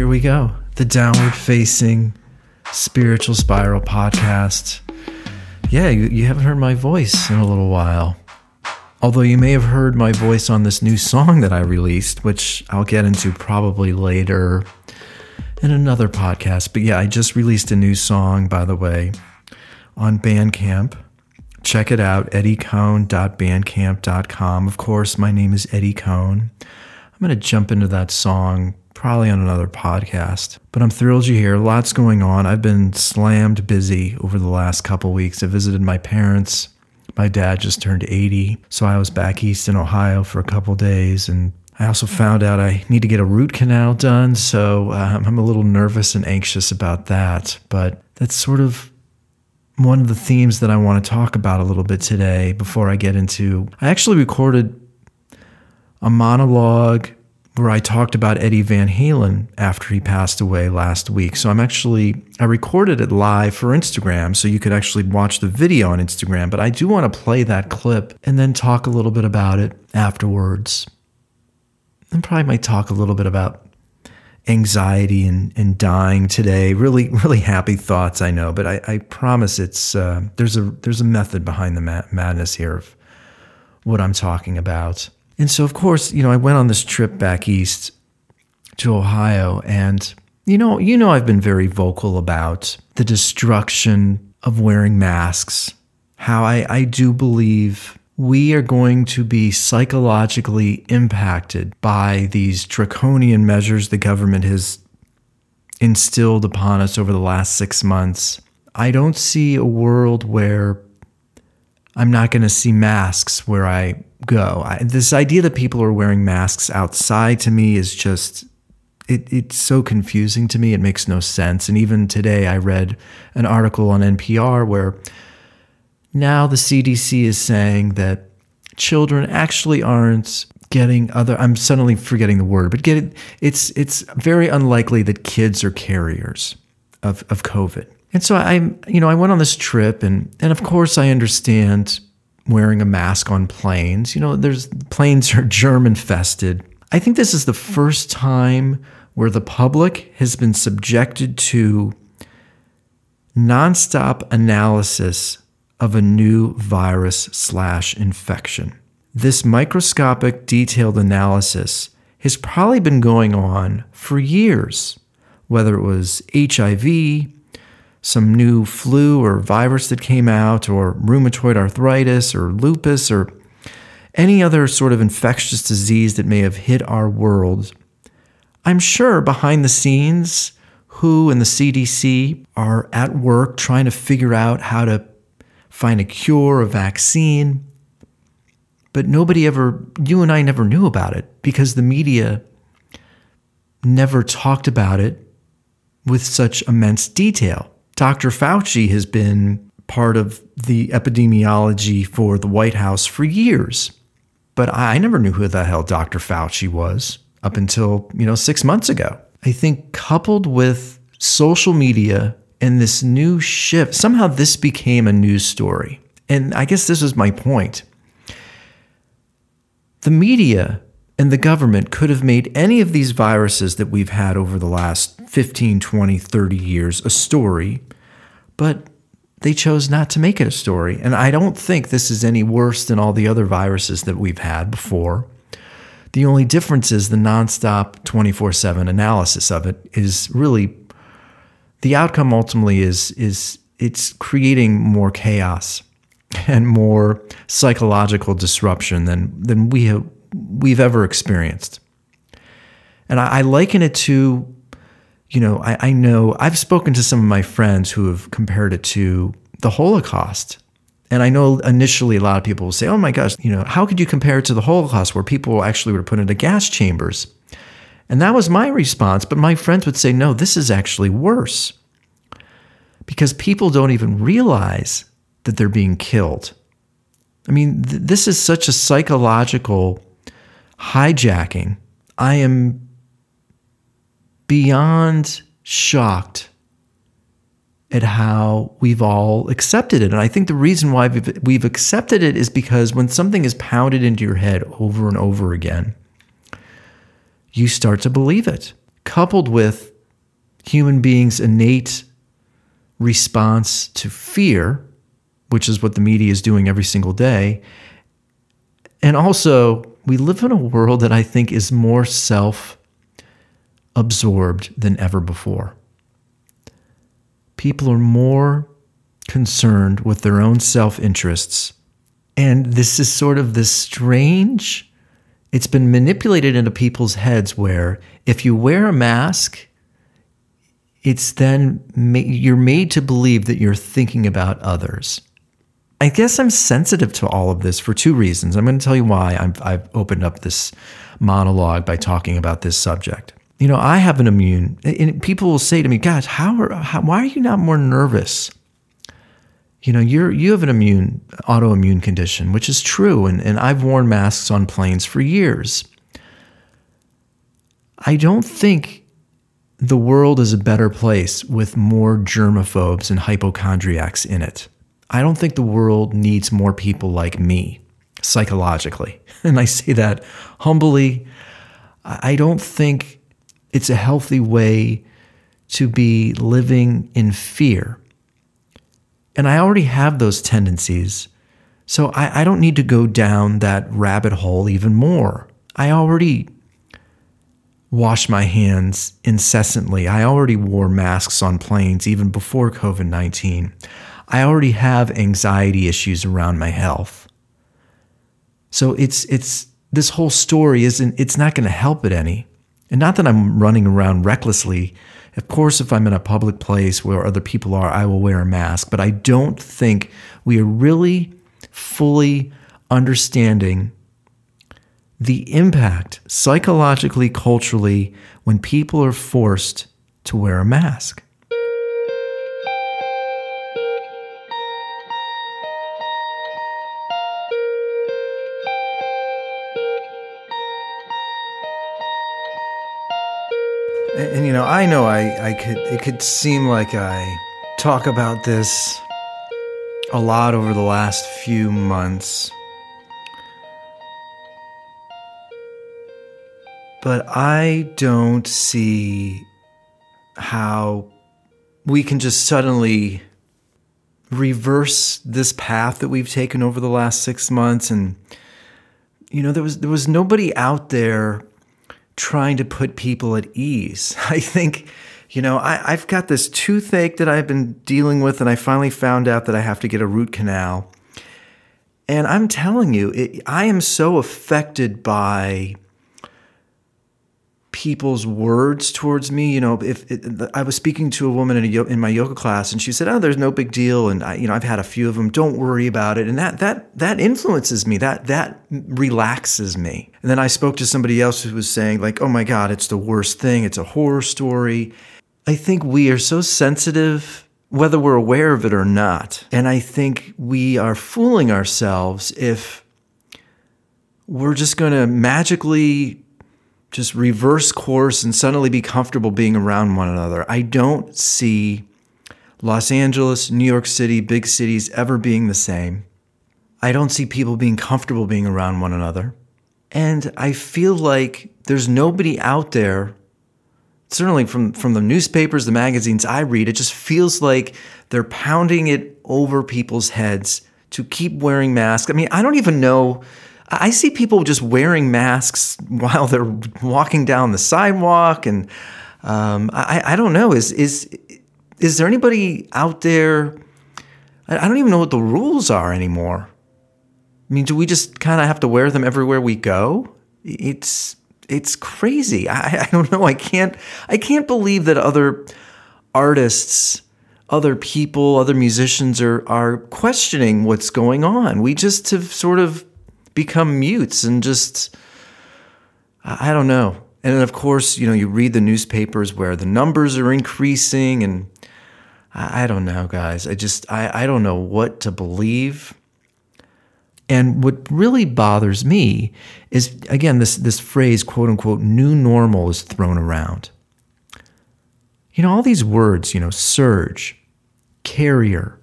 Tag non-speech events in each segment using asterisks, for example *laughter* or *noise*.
here we go. The downward facing spiritual spiral podcast. Yeah, you, you haven't heard my voice in a little while. Although you may have heard my voice on this new song that I released, which I'll get into probably later in another podcast. But yeah, I just released a new song, by the way, on Bandcamp. Check it out, eddiecohn.bandcamp.com. Of course, my name is Eddie Cohn. I'm going to jump into that song probably on another podcast. But I'm thrilled you're here. Lots going on. I've been slammed busy over the last couple weeks. I visited my parents. My dad just turned 80, so I was back east in Ohio for a couple days and I also found out I need to get a root canal done, so um, I'm a little nervous and anxious about that. But that's sort of one of the themes that I want to talk about a little bit today before I get into. I actually recorded a monologue where I talked about Eddie Van Halen after he passed away last week. So I'm actually, I recorded it live for Instagram so you could actually watch the video on Instagram, but I do want to play that clip and then talk a little bit about it afterwards. And probably might talk a little bit about anxiety and, and dying today. Really, *laughs* really happy thoughts, I know, but I, I promise it's, uh, there's a, there's a method behind the madness here of what I'm talking about. And so, of course, you know, I went on this trip back east to Ohio, and you know, you know, I've been very vocal about the destruction of wearing masks. How I, I do believe we are going to be psychologically impacted by these draconian measures the government has instilled upon us over the last six months. I don't see a world where I'm not going to see masks where I go. I, this idea that people are wearing masks outside to me is just it, it's so confusing to me. It makes no sense. And even today, I read an article on NPR where now the CDC is saying that children actually aren't getting other. I'm suddenly forgetting the word, but get it. It's it's very unlikely that kids are carriers of of COVID. And so I, you know, I went on this trip, and and of course I understand wearing a mask on planes. You know, there's planes are *laughs* germ infested. I think this is the first time where the public has been subjected to nonstop analysis of a new virus slash infection. This microscopic detailed analysis has probably been going on for years, whether it was HIV, some new flu or virus that came out, or rheumatoid arthritis, or lupus, or any other sort of infectious disease that may have hit our world, I'm sure behind the scenes, WHO and the CDC are at work trying to figure out how to find a cure, a vaccine. But nobody ever, you and I never knew about it because the media never talked about it with such immense detail. Dr. Fauci has been part of the epidemiology for the White House for years. But I never knew who the hell Dr. Fauci was up until, you know, 6 months ago. I think coupled with social media and this new shift, somehow this became a news story. And I guess this is my point. The media and the government could have made any of these viruses that we've had over the last 15, 20, 30 years a story, but they chose not to make it a story. And I don't think this is any worse than all the other viruses that we've had before. The only difference is the nonstop 24 7 analysis of it is really the outcome ultimately is, is it's creating more chaos and more psychological disruption than, than we have we've ever experienced. And I, I liken it to, you know, I, I know I've spoken to some of my friends who have compared it to the Holocaust. And I know initially a lot of people will say, oh my gosh, you know, how could you compare it to the Holocaust where people actually were put into gas chambers? And that was my response. But my friends would say, no, this is actually worse because people don't even realize that they're being killed. I mean, th- this is such a psychological hijacking, I am beyond shocked at how we've all accepted it. And I think the reason why we've, we've accepted it is because when something is pounded into your head over and over again, you start to believe it. coupled with human beings' innate response to fear, which is what the media is doing every single day. And also, we live in a world that I think is more self absorbed than ever before. People are more concerned with their own self interests. And this is sort of this strange, it's been manipulated into people's heads where if you wear a mask, it's then you're made to believe that you're thinking about others. I guess I'm sensitive to all of this for two reasons. I'm going to tell you why I've, I've opened up this monologue by talking about this subject. You know, I have an immune, and people will say to me, "Gosh, how, are, how why are you not more nervous?" You know, you're you have an immune autoimmune condition, which is true, and, and I've worn masks on planes for years. I don't think the world is a better place with more germaphobes and hypochondriacs in it. I don't think the world needs more people like me psychologically. *laughs* And I say that humbly. I don't think it's a healthy way to be living in fear. And I already have those tendencies. So I, I, don't need to go down that rabbit hole even more. I already wash my hands incessantly. I already wore masks on planes even before COVID 19. I already have anxiety issues around my health. So it's it's this whole story isn't it's not going to help it any. And not that I'm running around recklessly. Of course, if I'm in a public place where other people are, I will wear a mask, but I don't think we are really fully understanding the impact psychologically, culturally, when people are forced to wear a mask. You know, I know I, I could, it could seem like I talk about this a lot over the last few months. But I don't see how we can just suddenly reverse this path that we've taken over the last six months. And, you know, there was, there was nobody out there trying to put people at ease. *laughs* I think, you know, I, have got this toothache that I've been dealing with, and I finally found out that I have to get a root canal. And I'm telling you, it, I am so affected by people's words towards me. You know, if it, I was speaking to a woman in, a, in my yoga class, and she said, "Oh, there's no big deal," and I, you know, I've had a few of them. Don't worry about it, and that that that influences me. That that relaxes me. And then I spoke to somebody else who was saying, like, "Oh my God, it's the worst thing. It's a horror story." I think we are so sensitive. Whether we're aware of it or not. And I think we are fooling ourselves if we're just going to magically just reverse course and suddenly be comfortable being around one another. I don't see Los Angeles, New York City, big cities ever being the same. I don't see people being comfortable being around one another. And I feel like there's nobody out there, certainly from, from the newspapers, the magazines I read, it just feels like they're pounding it over people's heads to keep wearing masks. I mean, I don't even know I see people just wearing masks while they're walking down the sidewalk, and um, I, I don't know. Is is is there anybody out there? I don't even know what the rules are anymore. I mean, do we just kind of have to wear them everywhere we go? It's it's crazy. I, I don't know. I can't I can't believe that other artists, other people, other musicians are are questioning what's going on. We just have sort of become mutes and just I don't know. And then of course, you know, you read the newspapers where the numbers are increasing and I, I don't know, guys. I just I, I don't know what to believe. And what really bothers me is again this this phrase quote unquote new normal is thrown around. You know, all these words, you know, surge, carrier.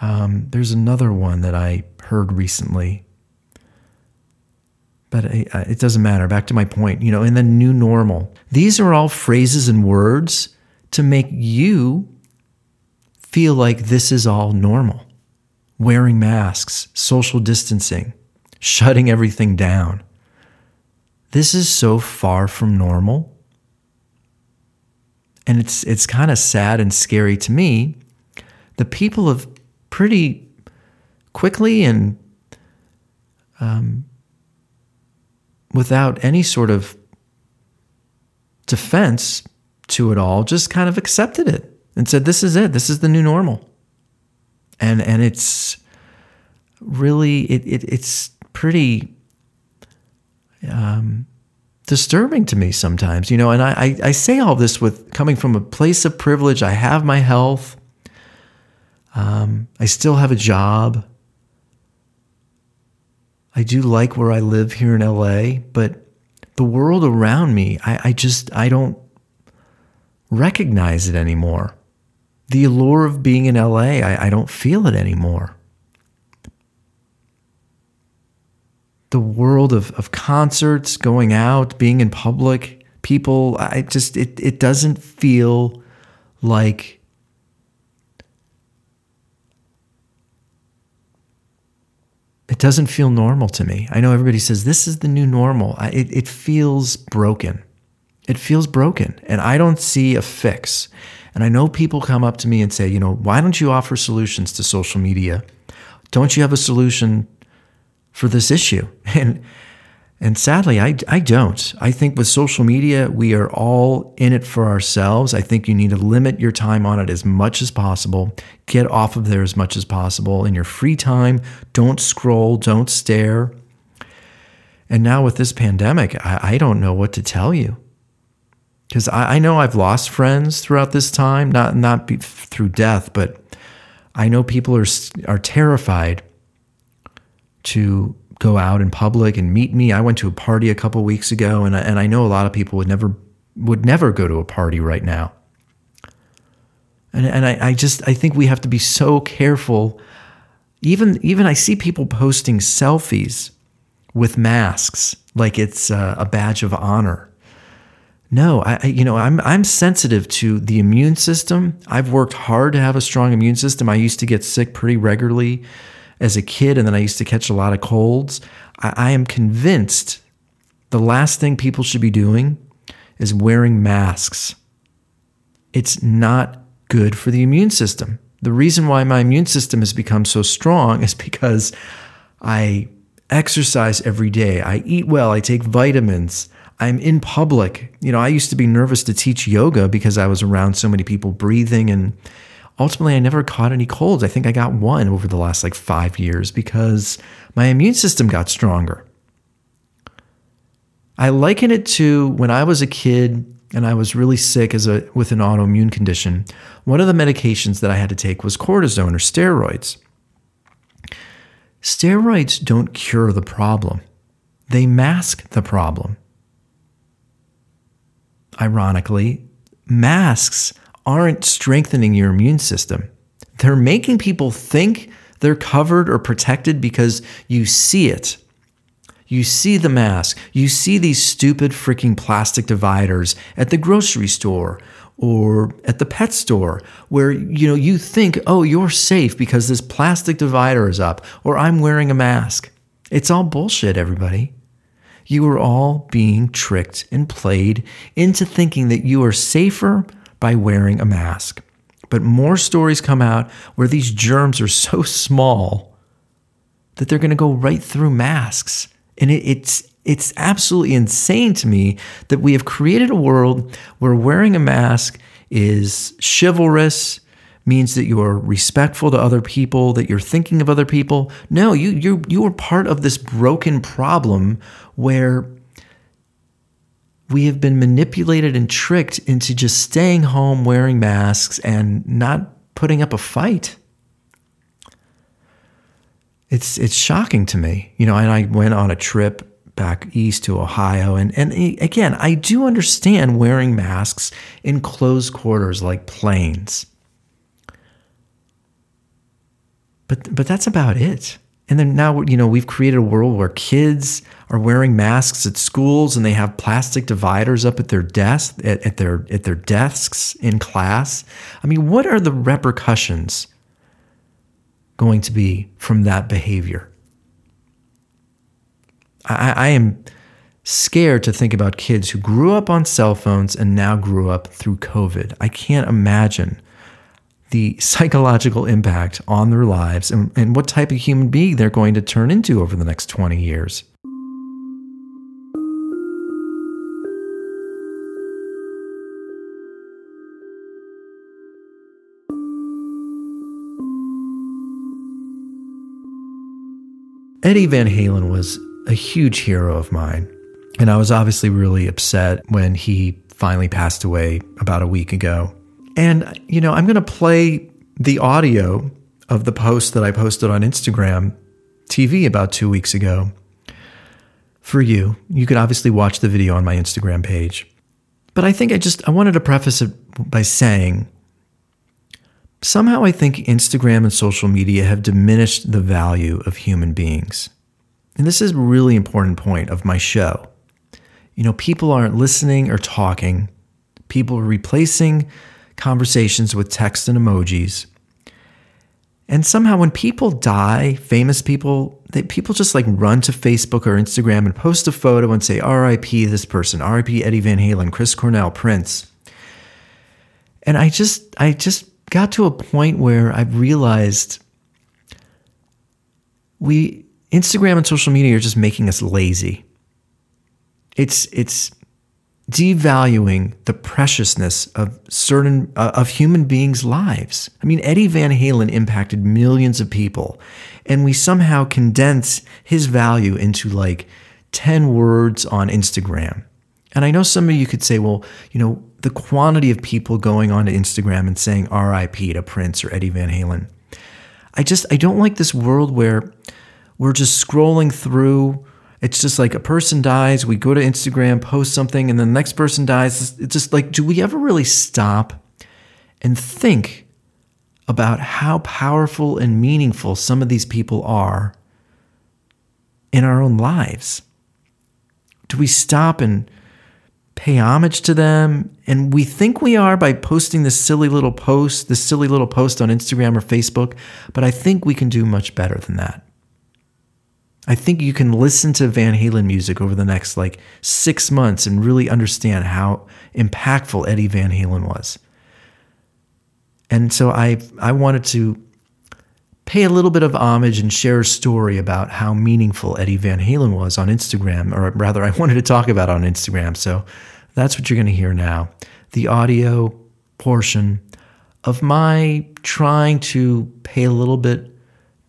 Um, there's another one that I heard recently. But it doesn't matter. Back to my point, you know, in the new normal, these are all phrases and words to make you feel like this is all normal. Wearing masks, social distancing, shutting everything down. This is so far from normal. And it's it's kind of sad and scary to me. The people have pretty quickly and um, without any sort of defense to it all, just kind of accepted it and said, "This is it. This is the new normal." And and it's really it, it it's pretty um, disturbing to me sometimes, you know. And I, I I say all this with coming from a place of privilege. I have my health. Um, I still have a job. I do like where I live here in LA, but the world around me, I, I just I don't recognize it anymore. The allure of being in LA, I, I don't feel it anymore. The world of, of concerts, going out, being in public, people, I just it it doesn't feel like it doesn't feel normal to me. I know everybody says this is the new normal. I, it, it feels broken. It feels broken. And I don't see a fix. And I know people come up to me and say, you know, why don't you offer solutions to social media? Don't you have a solution for this issue? *laughs* And and sadly, I, I don't. I think with social media, we are all in it for ourselves. I think you need to limit your time on it as much as possible. Get off of there as much as possible. In your free time, don't scroll, don't stare. And now with this pandemic, I, I don't know what to tell you. Because I, I know I've lost friends throughout this time, not, not be, through death, but I know people are, are terrified to go out in public and meet me. I went to a party a couple weeks ago, and I, and I know a lot of people would never would never go to a party right now. And and I, I just I think we have to be so careful. Even even I see people posting selfies with masks like it's a, a badge of honor. No, I you know I'm I'm sensitive to the immune system. I've worked hard to have a strong immune system. I used to get sick pretty regularly as a kid, and then I used to catch a lot of colds. I, I am convinced the last thing people should be doing is wearing masks. It's not good for the immune system. The reason why my immune system has become so strong *laughs* is because I exercise every day. I eat well. I take vitamins. I'm in public. You know, I used to be nervous to teach yoga because I was around so many people breathing and ultimately I never caught any colds. I think I got one over the last like five years because my immune system got stronger. I liken it to when I was a kid and I was really sick as a with an autoimmune condition. One of the medications that I had to take was cortisone or steroids. Steroids don't cure the problem. They mask the problem. Ironically, masks aren't strengthening your immune system. They're making people think they're covered or protected because you see it. You see the mask. You see these stupid freaking plastic dividers at the grocery store or at the pet store where you know you think, "Oh, you're safe because this plastic divider is up or I'm wearing a mask." It's all bullshit, everybody. You are all being tricked and played into thinking that you are safer by wearing a mask. But more stories come out where these germs are so small that they're going to go right through masks. And it, it's it's absolutely insane to me that we have created a world where wearing a mask is chivalrous, means that you are respectful to other people, that you're thinking of other people. No, you you you are part of this broken problem where we have been manipulated and tricked into just staying home wearing masks and not putting up a fight. It's it's shocking to me. You know, and I went on a trip back east to Ohio and and again, I do understand wearing masks in closed quarters like planes. But but that's about it. And then now, you know, we've created a world where kids are wearing masks at schools and they have plastic dividers up at their desk at, at their at their desks in class. I mean, what are the repercussions going to be from that behavior? I, I am scared to think about kids who grew up on cell phones and now grew up through COVID. I can't imagine the psychological impact on their lives and, and what type of human being they're going to turn into over the next 20 years. Eddie Van Halen was a huge hero of mine. And I was obviously really upset when he finally passed away about a week ago. And, you know, I'm going to play the audio of the post that I posted on Instagram TV about two weeks ago for you. You could obviously watch the video on my Instagram page. But I think I just I wanted to preface it by saying somehow I think Instagram and social media have diminished the value of human beings. And this is a really important point of my show. You know, people aren't listening or talking. People are replacing conversations with text and emojis. And somehow, when people die, famous people, they, people just like run to Facebook or Instagram and post a photo and say, RIP this person, RIP Eddie Van Halen, Chris Cornell, Prince. And I just, I just got to a point where I realized we, Instagram and social media are just making us lazy. It's, it's, devaluing the preciousness of certain uh, of human beings' lives. I mean, Eddie Van Halen impacted millions of people, and we somehow condense his value into like 10 words on Instagram. And I know some of you could say, well, you know, the quantity of people going onto Instagram and saying RIP to Prince or Eddie Van Halen. I just I don't like this world where we're just scrolling through it's just like a person dies, we go to Instagram, post something, and then the next person dies. It's just like, do we ever really stop and think about how powerful and meaningful some of these people are in our own lives? Do we stop and pay homage to them? And we think we are by posting this silly little post, this silly little post on Instagram or Facebook, but I think we can do much better than that. I think you can listen to Van Halen music over the next like six months and really understand how impactful Eddie Van Halen was. And so I I wanted to pay a little bit of homage and share a story about how meaningful Eddie Van Halen was on Instagram, or rather, I wanted to talk about on Instagram. So that's what you're going to hear now the audio portion of my trying to pay a little bit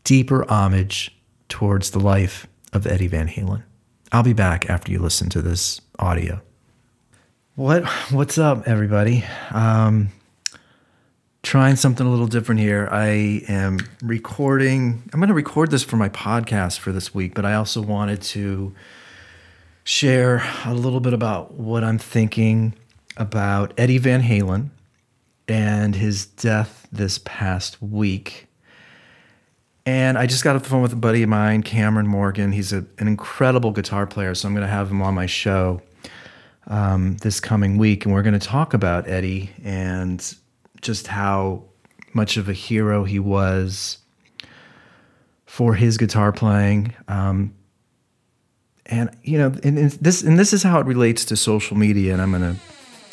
deeper homage towards the life of Eddie Van Halen. I'll be back after you listen to this audio. What what's up, everybody? Um, trying something a little different here. I am recording. I'm going to record this for my podcast for this week, but I also wanted to share a little bit about what I'm thinking about Eddie Van Halen and his death this past week. And I just got off the phone with a buddy of mine, Cameron Morgan. He's a, an incredible guitar player, so I'm going to have him on my show um, this coming week, and we're going to talk about Eddie and just how much of a hero he was for his guitar playing. Um, and you know, and, and, this and this is how it relates to social media. And I'm gonna,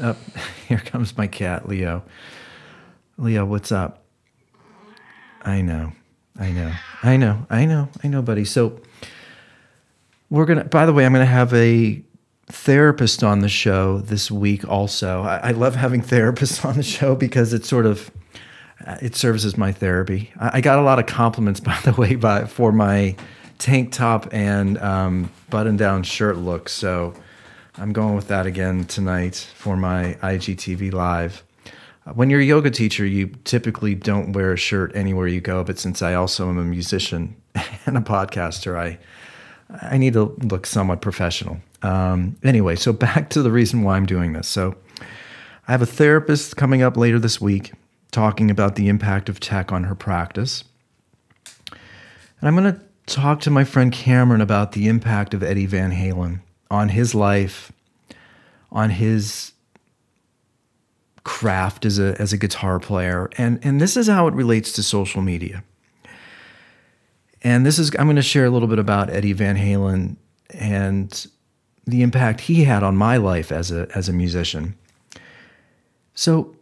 up oh, *laughs* here comes my cat, Leo. Leo, what's up? I know. I know, I know, I know, I know, buddy. So we're gonna. By the way, I'm gonna have a therapist on the show this week. Also, I, I love having *laughs* therapists on the show because it sort of uh, it serves as my therapy. I, I, got a lot of compliments, *laughs* by the way, by for my tank top and um, button-down shirt look. So I'm going with that again tonight for my IGTV live. When you're a yoga teacher, you typically don't wear a shirt anywhere you go. But since I also am a musician *laughs* and a podcaster, I I need to look somewhat professional. Um, anyway, so back to the reason why I'm doing this. So I have a therapist coming up later this week talking about the impact of tech on her practice. And I'm going to talk to my friend Cameron about the impact of Eddie Van Halen on his life, on his craft as a as a guitar player, and and this is how it relates to social media. And this is I'm going to share a little bit about Eddie Van Halen and the impact he had on my life as a as a musician. So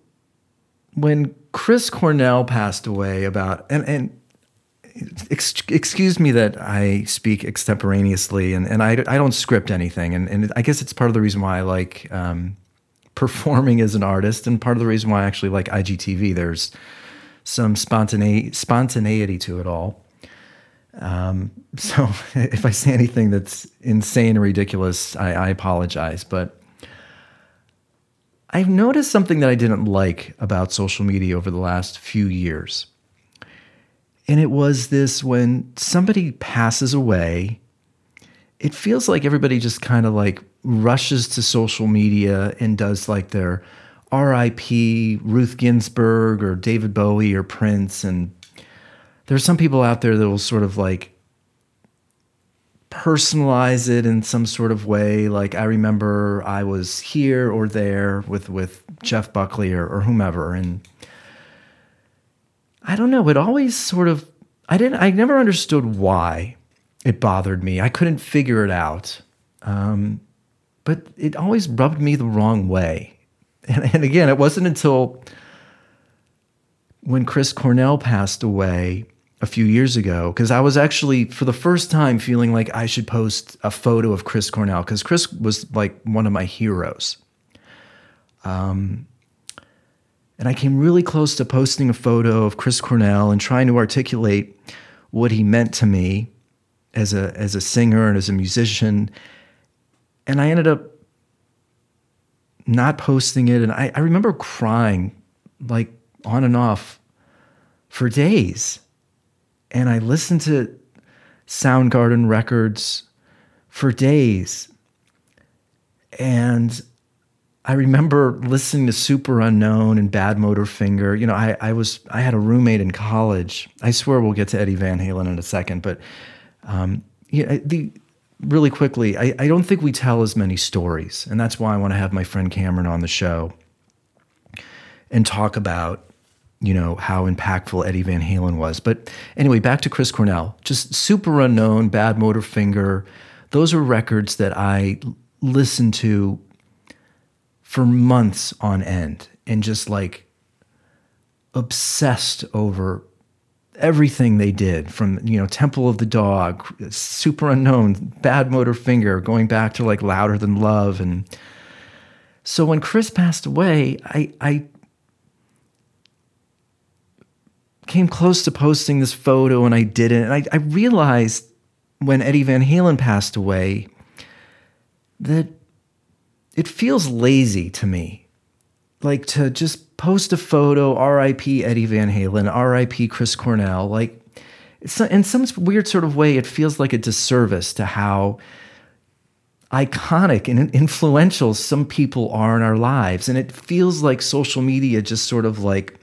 when Chris Cornell passed away about and and ex- excuse me that I speak extemporaneously and, and I, I don't script anything and, and I guess it's part of the reason why I like um, performing as an artist and part of the reason why I actually like IGTV there's some spontaneity to it all um, *laughs* so if I say anything that's insane or ridiculous I, I apologize but I've noticed something that I didn't like about social media over the last few years. And it was this when somebody passes away, it feels like everybody just kind of like rushes to social media and does like their RIP Ruth Ginsburg or David Bowie or Prince. And there's some people out there that will sort of like personalize it in some sort of way. Like I remember I was here or there with with Jeff Buckley or, or whomever, and I don't know. It always sort of I didn't. I never understood why it bothered me. I couldn't figure it out. Um, but it always rubbed me the wrong way. *laughs* And, and again, it wasn't until when Chris Cornell passed away a few years ago because I was actually for the first time feeling like I should post a photo of Chris Cornell because Chris was like one of my heroes. Um, and I came really close to posting a photo of Chris Cornell and trying to articulate what he meant to me as a as a singer and as a musician. And I ended up not posting it. And I, I remember crying like on and off for days and I listened to Soundgarden records for days. And I remember listening to Superunknown and Badmotorfinger. You know, I, I was I had a roommate in college. I swear we'll get to Eddie Van Halen in a second, but um, the really quickly, I, I don't think we tell as many stories, and that's why I want to have my friend Cameron on the show and talk about you know, how impactful Eddie Van Halen was. But anyway, back to Chris Cornell. Just Superunknown, Badmotorfinger. Those are records that I listened to for months on end and just like obsessed over everything they did from you know temple of the dog Superunknown Badmotorfinger going back to like louder than love and so when chris passed away i i came close to posting this photo and I didn't. And I, I realized when Eddie Van Halen passed away that it feels lazy to me. Like to just post a photo, RIP Eddie Van Halen, RIP Chris Cornell. Like, in some weird sort of way, it feels like a disservice to how iconic and influential some people are in our lives. And it feels like social media just sort of like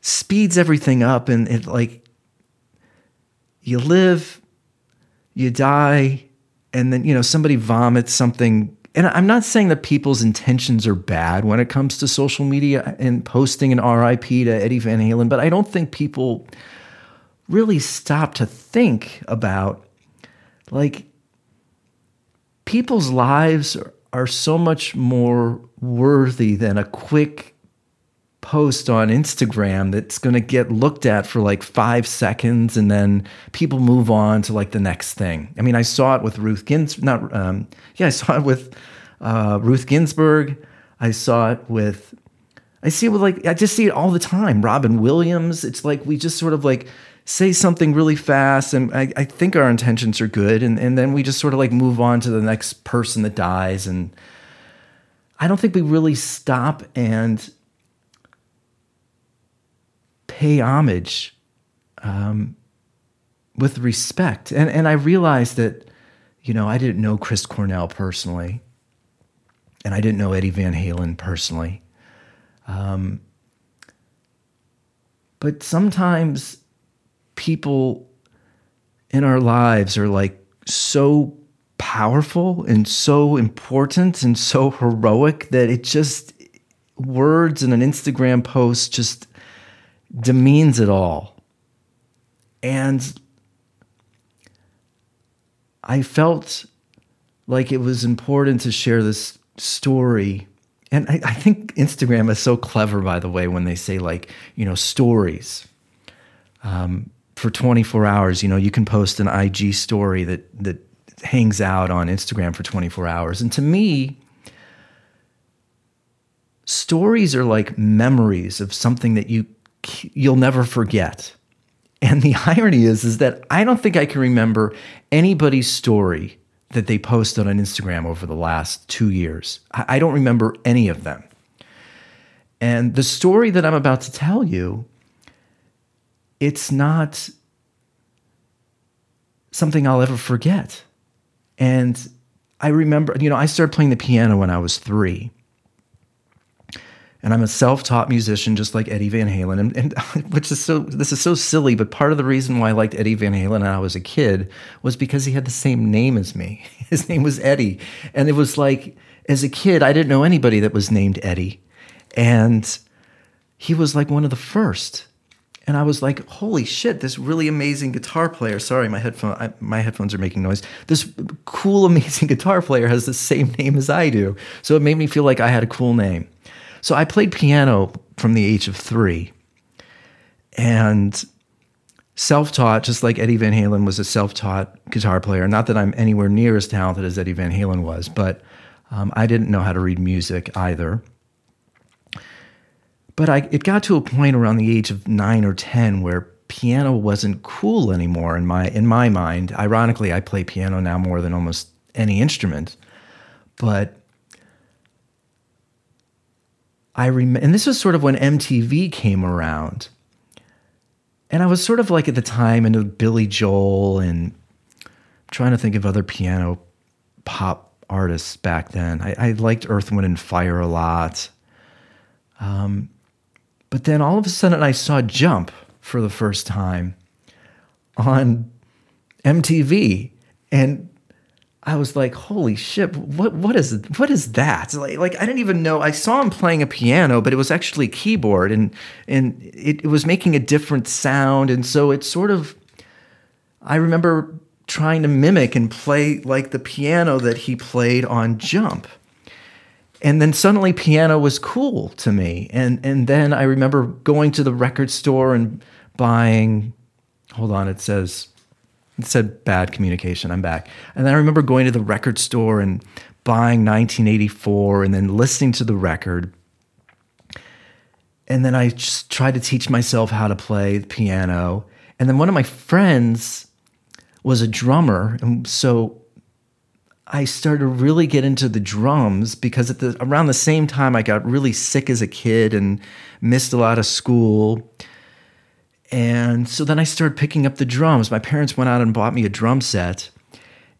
speeds everything up and it like you live, you die, and then you know somebody vomits something. And I'm not saying that people's intentions are bad when it comes to social media and posting an RIP to Eddie Van Halen, but I don't think people really stop to think about like people's lives are, are so much more worthy than a quick post on Instagram that's going to get looked at for like five seconds and then people move on to like the next thing. I mean, I saw it with Ruth Gins, not, um, *laughs* yeah, I saw it with uh, Ruth Ginsburg. I saw it with, I see it with like, I just see it all the time. Robin Williams. It's like we just sort of like say something really fast and I, I think our intentions are good. And, and then we just sort of like move on to the next person that dies. And I don't think we really stop and pay homage um, with respect. And, and I realized that, you know, I didn't know Chris Cornell personally, and I didn't know Eddie Van Halen personally. Um, but sometimes people in our lives are like so powerful and so important and so heroic that it just words in an Instagram post just demeans it all. And I felt like it was important to share this story. And I, I, think Instagram is so clever, by the way, when they say, like, you know, stories. Um, for 24 hours, you know, you can post an IG story that, that hangs out on Instagram for 24 hours. And to me, stories are like memories of something that you you'll never forget. And the *laughs* irony is is that I don't think I can remember anybody's story that they posted on Instagram over the last 2 years. I, don't remember any of them. And the story that I'm about to tell you it's not something I'll ever forget. And I remember, you know, I started playing the piano when I was 3 and I'm a self-taught musician, just like Eddie Van Halen, and, and, *laughs* which is so this is so silly. But part of the reason why I liked Eddie Van Halen when I was a kid was because he had the same name as me. *laughs* His name was Eddie, and it was like as a kid I didn't know anybody that was named Eddie, and he was like one of the first. And I was like, "Holy shit! This really amazing guitar player." Sorry, my headphone I, my headphones are making noise. This cool, *laughs* amazing guitar player has the same name as I do, so it made me feel like I had a cool name. So I played piano from the age of three and self taught, just like Eddie Van Halen was a self taught guitar player. Not that I'm anywhere near as talented as Eddie Van Halen was, but um, I didn't know how to read music either. But I, it got to a point around the age of nine or 10 where piano wasn't cool anymore in my, in my mind. Ironically, I play piano now more than almost any instrument. But I remember, and this was sort of when MTV came around. And I was sort of like at the time into Billy Joel and I'm trying to think of other piano pop artists back then. I, I liked Earth, Wind, and Fire a lot. Um, but then all of a sudden I saw Jump for the first time on MTV. And I was like, holy shit, what what is what is that? Like, like I didn't even know. I saw him playing a piano, but it was actually keyboard, and and it, it was making a different sound, and so it sort of. I remember trying to mimic and play like the piano that he played on Jump. And then suddenly piano was cool to me. And and then I remember going to the record store and buying hold on, it says it said bad communication. I'm back. And I remember going to the record store and buying 1984 and then listening to the record. And then I just tried to teach myself how to play the piano. And then one of my friends was a drummer. And so I started to really get into the drums because at the around the same time I got really sick as a kid and missed a lot of school. And so then I started picking up the drums. My parents went out and bought me a drum set.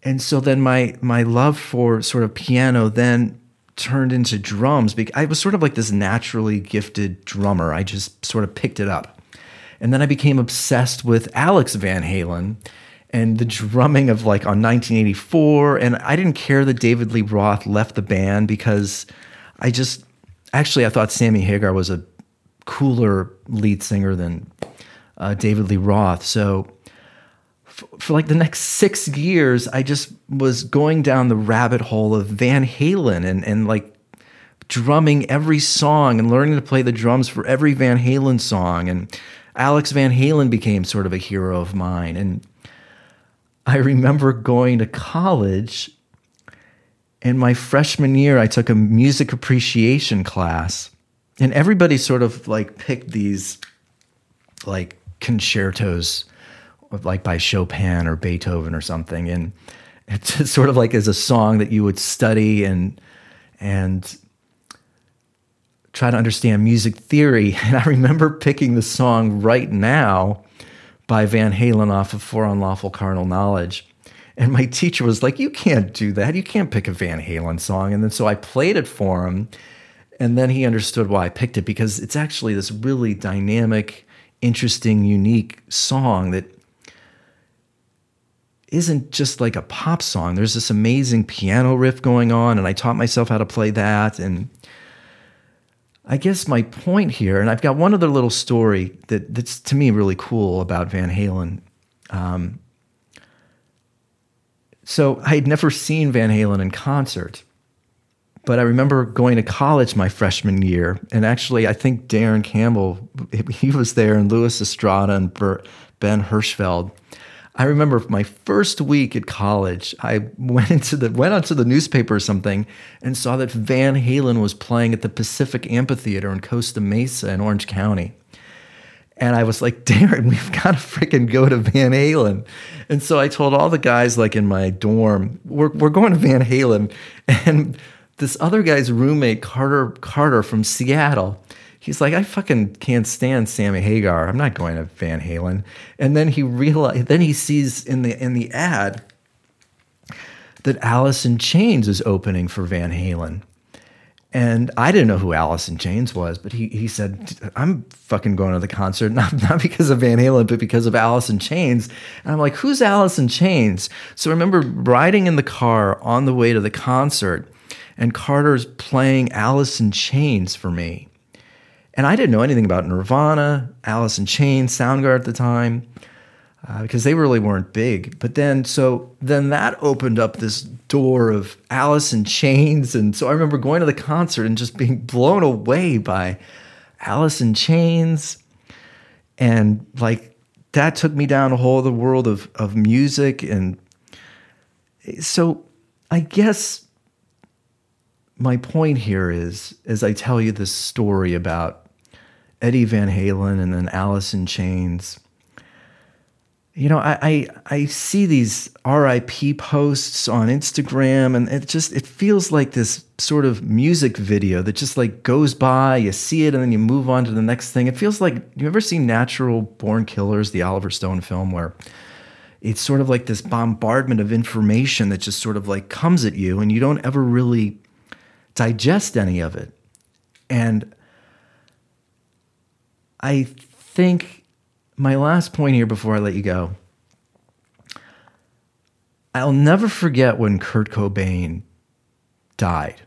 And so then my my love for sort of piano then turned into drums. I was sort of like this naturally gifted drummer. I just sort of picked it up. And then I became obsessed with Alex Van Halen and the drumming of like on 1984. And I didn't care that David Lee Roth left the band because I just actually I thought Sammy Hagar was a cooler lead singer than uh, David Lee Roth. So for like the next six years, I just was going down the rabbit hole of Van Halen and and like drumming every song and learning to play the drums for every Van Halen song. And Alex Van Halen became sort of a hero of mine. And I remember going to college. In my freshman year, I took a music appreciation class, and everybody sort of like picked these like concertos like by Chopin or Beethoven or something. And it's *laughs* sort of like as a song that you would study and and try to understand music theory. *laughs* And I remember picking the song Right Now by Van Halen off of For Unlawful Carnal Knowledge. And my teacher was like you can't do that. You can't pick a Van Halen song. And then so I played it for him. And then he understood why I picked it because it's actually this really dynamic interesting, unique song that isn't just like a pop song. There's this amazing piano riff going on, and I taught myself how to play that. And I guess my point here, and I've got one other little story that, that's to me really cool about Van Halen. Um, so I had never seen Van Halen in concert, but I remember going to college my freshman year, and actually, I think Darren Campbell *laughs* he was there, and Louis Estrada and Bert, Ben Hirschfeld. I remember my first week at college, I *laughs* went into the went onto the newspaper or something and saw that Van Halen was playing at the Pacific Amphitheater in Costa Mesa in Orange County. And I was like, *laughs* Darren, we've got to freaking go to Van Halen. And so I told all the guys like in my dorm, we're, we're going to Van Halen. And this other guy's roommate, Carter Carter from Seattle, he's like, I fucking can't stand Sammy Hagar. I'm not going to Van Halen. And then he realized, then he sees in the in the ad that Alice in Chains is opening for Van Halen. And I didn't know who Alice in Chains was, but he, he said, I'm fucking going to the concert, *laughs* not, not because of Van Halen, but because of Alice in Chains. And I'm like, who's Alice in Chains? So I remember riding in the car on the way to the concert, and Carter's playing Alice in Chains for me. And I didn't know anything about Nirvana, Alice in Chains, Soundgarden at the time uh, because they really weren't big. But then, so then that opened up this door of Alice in Chains, and so I remember going to the concert and just being blown away by Alice in Chains, and like that took me down a whole other world of of music, and so I guess my point here is as I tell you this story about Eddie Van Halen and then Alice in Chains you know, I, I, I see these RIP posts on Instagram, and it just it feels like this sort of music video that just like goes by. You see it, and then you move on to the next thing. It feels like you ever seen Natural Born Killers, the Oliver Stone film, where it's sort of like this bombardment of information that just sort of like comes at you, and you don't ever really digest any of it. And I think my last point here before I let you go. I'll never forget when Kurt Cobain died.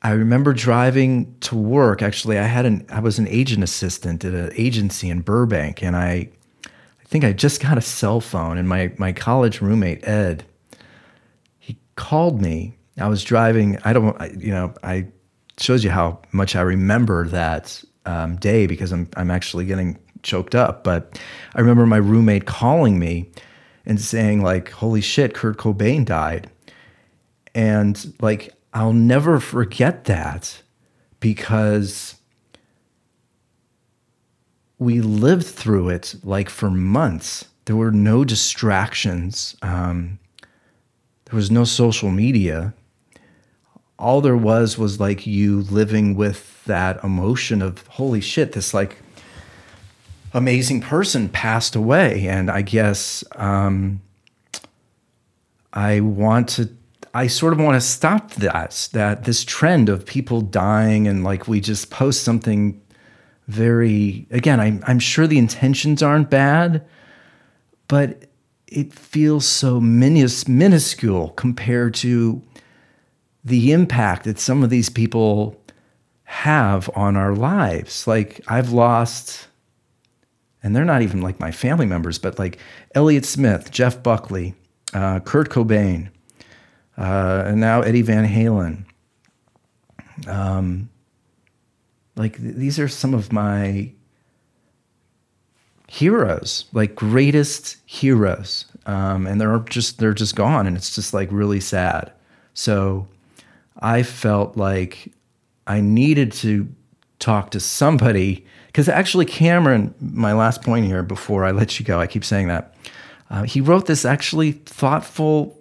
I remember driving to work. Actually, I had an I was an agent assistant at an agency in Burbank, and I I think I just got a cell phone. And my my college roommate Ed, he called me. I was driving. I don't. I, you know, I shows you how much I remember that um, day because I'm I'm actually getting choked up. But I remember my roommate calling me and saying, like, holy shit, Kurt Cobain died. And like, I'll never forget that because we lived through it like for months. There were no distractions. Um, there was no social media. All there was was like you living with that emotion of holy shit, this like amazing person passed away. And I guess um, I want to, I sort of want to stop that, that this trend of people dying and like we just post something very, again, I'm, I'm sure the intentions aren't bad, but it feels so minus, minuscule compared to the impact that some of these people have on our lives. Like I've lost and they're not even like my family members, but like Elliott Smith, Jeff Buckley, uh, Kurt Cobain, uh, and now Eddie Van Halen. Um, like th- these are some of my heroes, like greatest heroes, um, and they're just they're just gone, and it's just like really sad. So I felt like I needed to talk to somebody because actually, Cameron, my last point here before I let you go, I keep saying that. Uh, he wrote this actually thoughtful,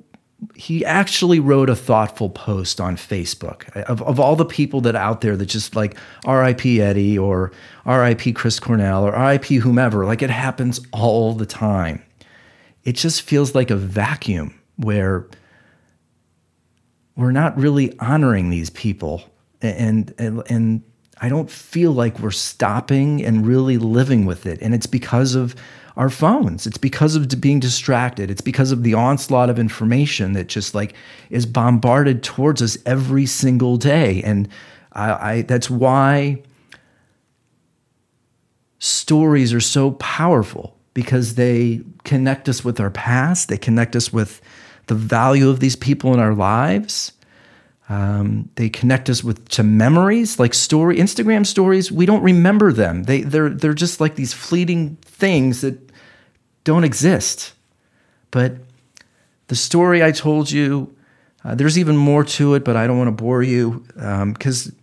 he actually wrote a thoughtful post on Facebook of, of all the people that out there that just like RIP Eddie or RIP Chris Cornell or RIP whomever, like it happens all the time. It just feels like a vacuum where we're not really honoring these people and and and I don't feel like we're stopping and really living with it. And it's because of our phones. It's because of being distracted. It's because of the onslaught of information that just like is bombarded towards us every single day. And I, I that's why stories are so powerful because they connect us with our past, they connect us with the value of these people in our lives. Um, they connect us with to memories like story Instagram stories. We don't remember them. They they're they're just like these fleeting things that don't exist. But the story I told you, uh, there's even more to it, but I don't want to bore you because um,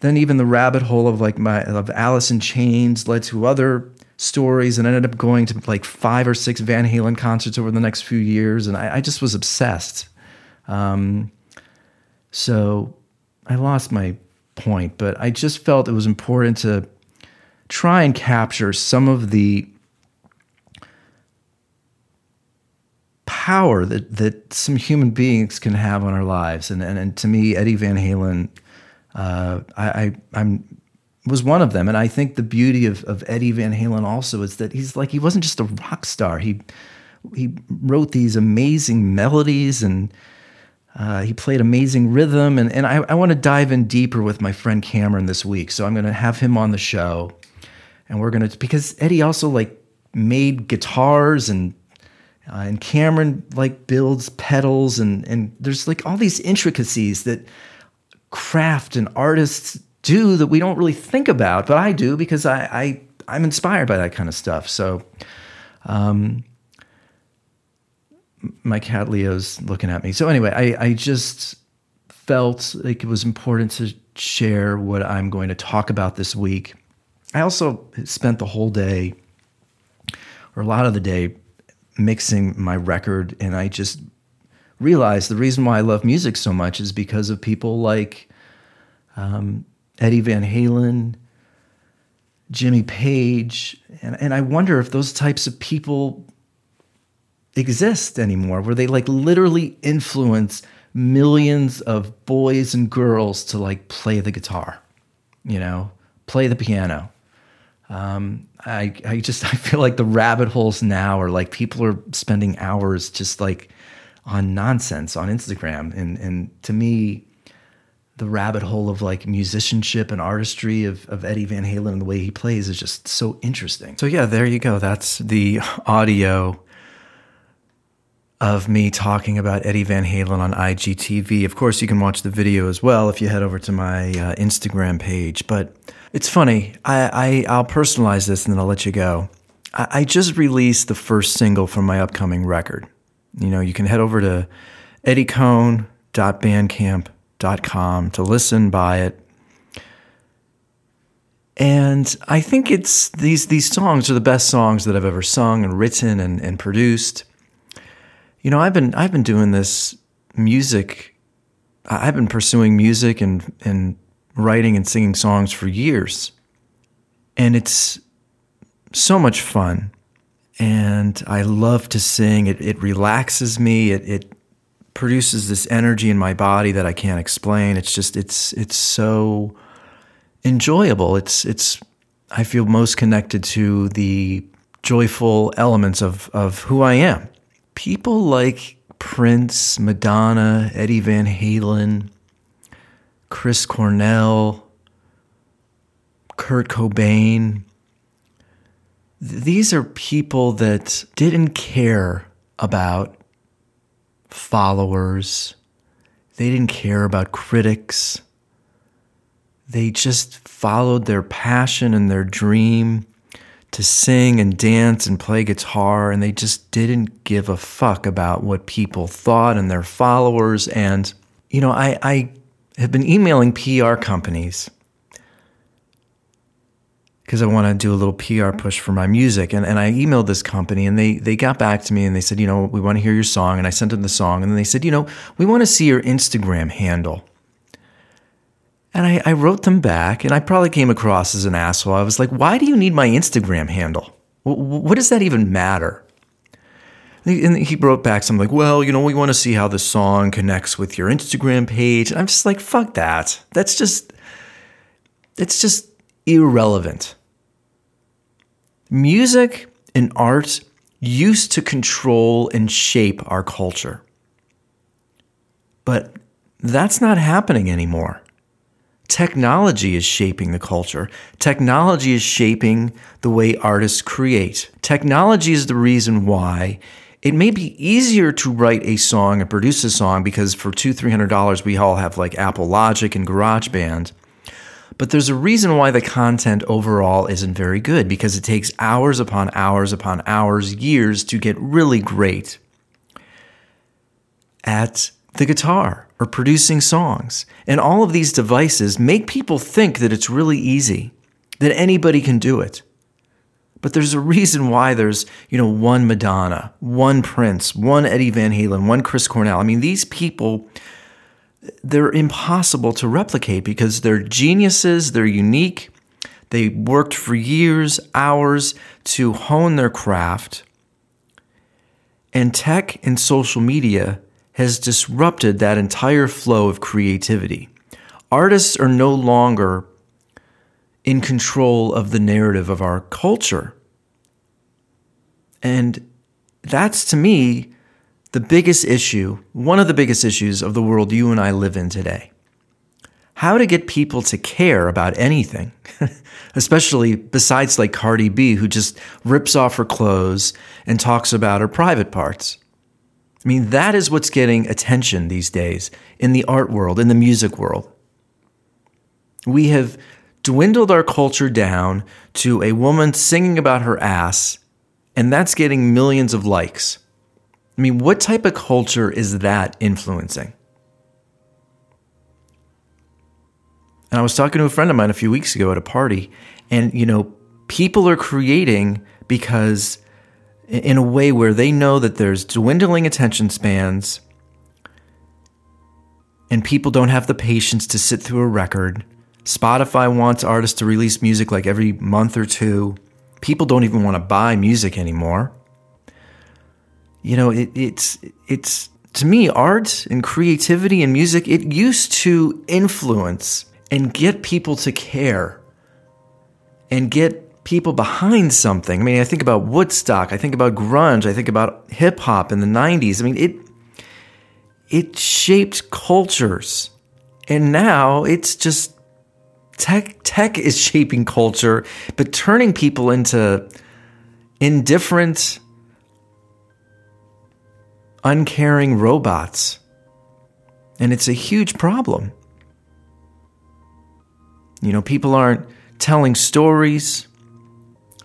then even the rabbit hole of like my of Alice in Chains led to other stories and ended up going to like five or six Van Halen concerts over the next few years, and I, I just was obsessed. Um, so I lost my point, but I just felt it was important to try and capture some of the power that that some human beings can have on our lives. And and, and to me, Eddie Van Halen, uh, I, I I'm was one of them. And I think the beauty of, of Eddie Van Halen also is that he's like he wasn't just a rock star. He he wrote these amazing melodies and uh, he played amazing rhythm. And, and I, I want to dive in deeper with my friend Cameron this week. So I'm going to have him on the show. And we're going to, because Eddie also like made guitars and uh, and Cameron like builds pedals and and there's like all these intricacies that craft and artists do that we don't really think about, but I do because I, I I'm inspired by that kind of stuff. So, um, my cat Leo's looking at me. So anyway, I I just felt like it was important to share what I'm going to talk about this week. I also spent the whole day, or a lot of the day, mixing my record, and I just realized the reason why I love music so much is because of people like um, Eddie Van Halen, Jimmy Page, and, and I wonder if those types of people exist anymore, where they like literally influence millions of boys and girls to like play the guitar, you know, play the piano, um, I, I just *laughs* I feel like the rabbit holes now are like people are spending hours just like on nonsense on Instagram. And and to me the rabbit hole of like musicianship and artistry of, of Eddie Van Halen and the way he plays is just so interesting. So yeah, there you go. That's the audio of me talking about Eddie Van Halen on IGTV. Of course, you can watch the video as well if you head over to my uh, Instagram page. But it's funny. I, I will personalize this and then I'll let you go. I, I just released the first single from my upcoming record. You know, you can head over to eddiecohn.bandcamp.com to listen, buy it. And I think it's these these songs are the best songs that I've ever sung and written and, and produced. You know, I've been I've been doing this music. I've been pursuing music and and writing and singing songs for years. And it's so much fun. And I love to sing. It, it relaxes me. It, it produces this energy in my body that I can't explain. It's just it's it's so enjoyable. It's it's I feel most connected to the joyful elements of of who I am. People like Prince, Madonna, Eddie Van Halen, Chris Cornell, Kurt Cobain. These are people that didn't care about followers. They didn't care about critics. They just followed their passion and their dream to sing and dance and play guitar, and they just didn't give a fuck about what people thought and their followers. And, you know, I, I have been emailing PR companies because I want to do a little PR mm-hmm. push for my music. And, and I emailed this company and they, they got back to me and they said, you know, we want to hear your song. And I sent them the song and then they said, you know, we want to see your Instagram handle. And I, I wrote them back and I probably came across as an asshole. I was like, why do you need my Instagram handle? What does that even matter? And he wrote back something like, well, you know, we want to see how the song connects with your Instagram page. And I'm just like, fuck that. That's just, it's just irrelevant. Music and art used to control and shape our culture. But that's not happening anymore. Technology is shaping the culture. Technology is shaping the way artists create. Technology is the reason why it may be easier to write a song and produce a song because for two, three hundred dollars we all have like Apple Logic and GarageBand. But there's a reason why the content overall isn't very good because it takes hours upon hours upon hours, years to get really great at the guitar or producing songs. And all of these devices make people think that it's really easy, that anybody can do it. But there's a reason why there's, you know, one Madonna, one Prince, one Eddie Van Halen, one Chris Cornell. I mean, these people they're impossible to replicate because they're geniuses, they're unique. They worked for years, hours to hone their craft. And tech and social media has disrupted that entire flow of creativity. Artists are no longer in control of the narrative of our culture. And that's to me the biggest issue, one of the biggest issues of the world you and I live in today. How to get people to care about anything, *laughs* especially besides like Cardi B, who just rips off her clothes and talks about her private parts. I mean, that is what's getting attention these days in the art world, in the music world. We have dwindled our culture down to a woman singing about her ass, and that's getting millions of likes. I mean, what type of culture is that influencing? And I was talking to a friend of mine a few weeks ago at a party, and you know, people are creating because in a way where they know that there's dwindling attention spans and people don't have the patience to sit through a record. Spotify wants artists to release music like every month or two. People don't even want to buy music anymore you know, it, it's it's to me art and creativity and music. It used to influence and get people to care and get people behind something. I mean, I think about Woodstock, I think about grunge, I think about hip hop in the 90s. I mean, it it shaped cultures. And now it's just tech tech is shaping culture, but turning people into indifferent uncaring robots. And it's a huge problem. You know, people aren't telling stories,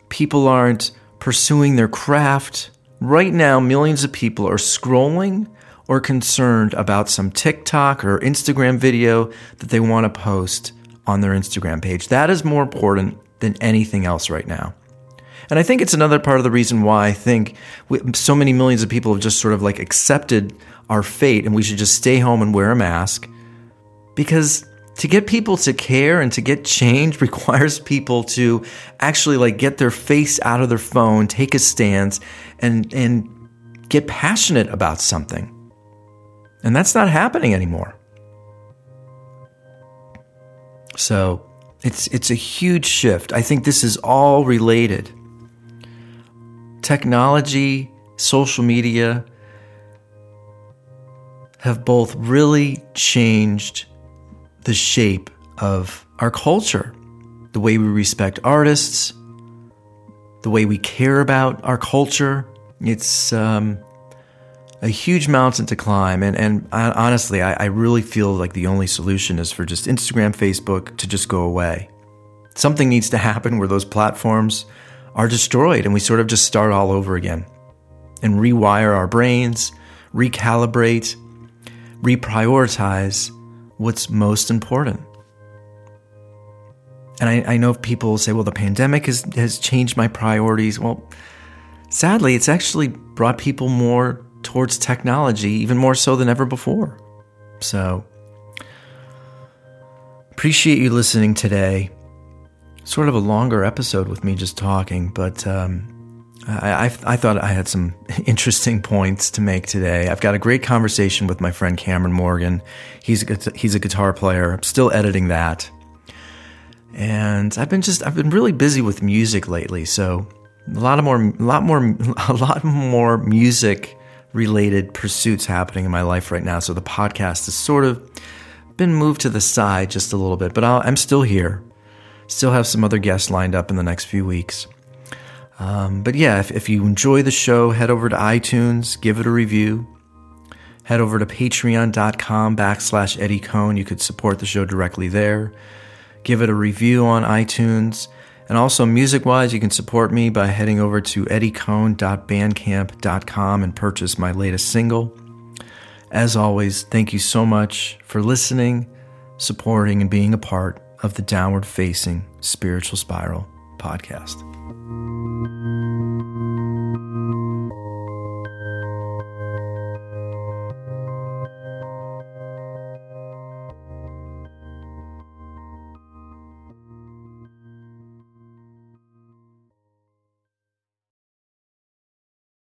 people aren't pursuing their craft. Right now, millions of people are scrolling or concerned about some TikTok or Instagram video that they want to post on their Instagram page. That is more important than anything else right now. And I think it's another part of the reason why I think we, so many millions of people have just sort of like accepted our fate and we should just stay home and wear a mask. Because to get people to care and to get change *laughs* requires people to actually like get their face out of their phone, take a stance, and and get passionate about something. And that's not happening anymore. So it's it's a huge shift. I think this is all related technology, social media have both really changed the shape of our culture, the way we respect artists, the way we care about our culture. It's um, a huge mountain to climb. And, and I, honestly, I, I really feel like the only solution is for just Instagram, Facebook to just go away. Something needs to happen where those platforms are destroyed and we sort of just start all over again and rewire our brains, recalibrate, reprioritize what's most important. And I, I know people say, well, the pandemic has, has changed my priorities. Well, sadly, it's actually brought people more towards technology, even more so than ever before. So, appreciate you listening today sort of a longer episode with me just talking, but um, I, I, I, thought I had some *laughs* interesting points to make today. I've got a great conversation with my friend Cameron Morgan. He's a, he's a guitar player. I'm still editing that, and I've been just I've been really busy with music lately. So a lot of more, a lot more, *laughs* a lot more music related pursuits happening in my life right now. So the podcast has sort of been moved to the side just a little bit, but i am still here. Still have some other guests lined up in the next few weeks. Um, but yeah, if, if you enjoy the show, head over to iTunes, give it a review. Head over to patreon.com backslash Eddie Cohn. You could support the show directly there. Give it a review on iTunes. And also, music wise, you can support me by heading over to eddiecohn.bandcamp.com and purchase my latest single. As always, thank you so much for listening, supporting, and being a part of the Downward Facing Spiritual Spiral podcast.